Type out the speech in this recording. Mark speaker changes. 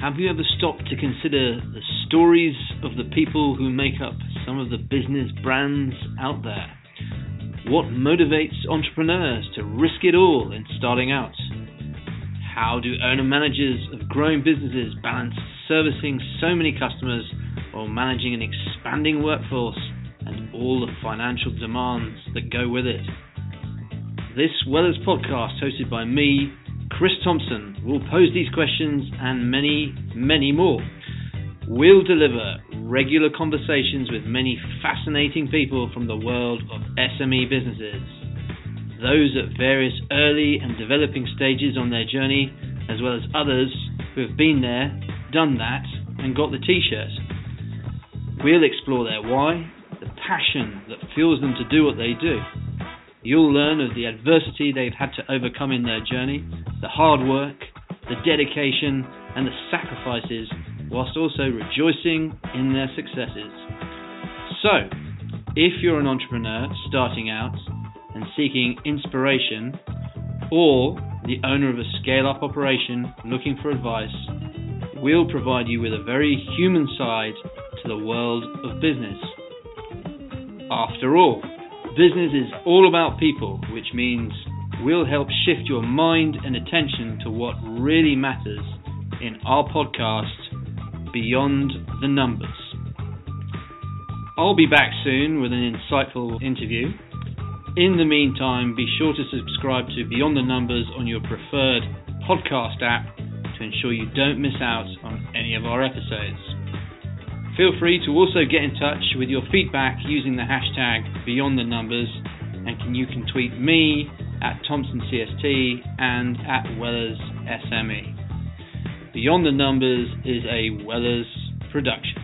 Speaker 1: Have you ever stopped to consider the stories of the people who make up some of the business brands out there? What motivates entrepreneurs to risk it all in starting out? How do owner managers of growing businesses balance servicing so many customers while managing an expanding workforce and all the financial demands that go with it? This Wellers podcast, hosted by me, Chris Thompson, will pose these questions and many, many more. We'll deliver regular conversations with many fascinating people from the world of SME businesses. Those at various early and developing stages on their journey, as well as others who have been there, done that, and got the t shirt. We'll explore their why, the passion that fuels them to do what they do. You'll learn of the adversity they've had to overcome in their journey, the hard work, the dedication, and the sacrifices, whilst also rejoicing in their successes. So, if you're an entrepreneur starting out and seeking inspiration, or the owner of a scale up operation looking for advice, we'll provide you with a very human side to the world of business. After all, business is all about people, which means we'll help shift your mind and attention to what really matters in our podcast, Beyond the Numbers. I'll be back soon with an insightful interview. In the meantime, be sure to subscribe to Beyond the Numbers on your preferred podcast app to ensure you don't miss out on any of our episodes. Feel free to also get in touch with your feedback using the hashtag Beyond the Numbers, and you can tweet me at ThompsonCST and at Wellers SME. Beyond the Numbers is a Wellers production.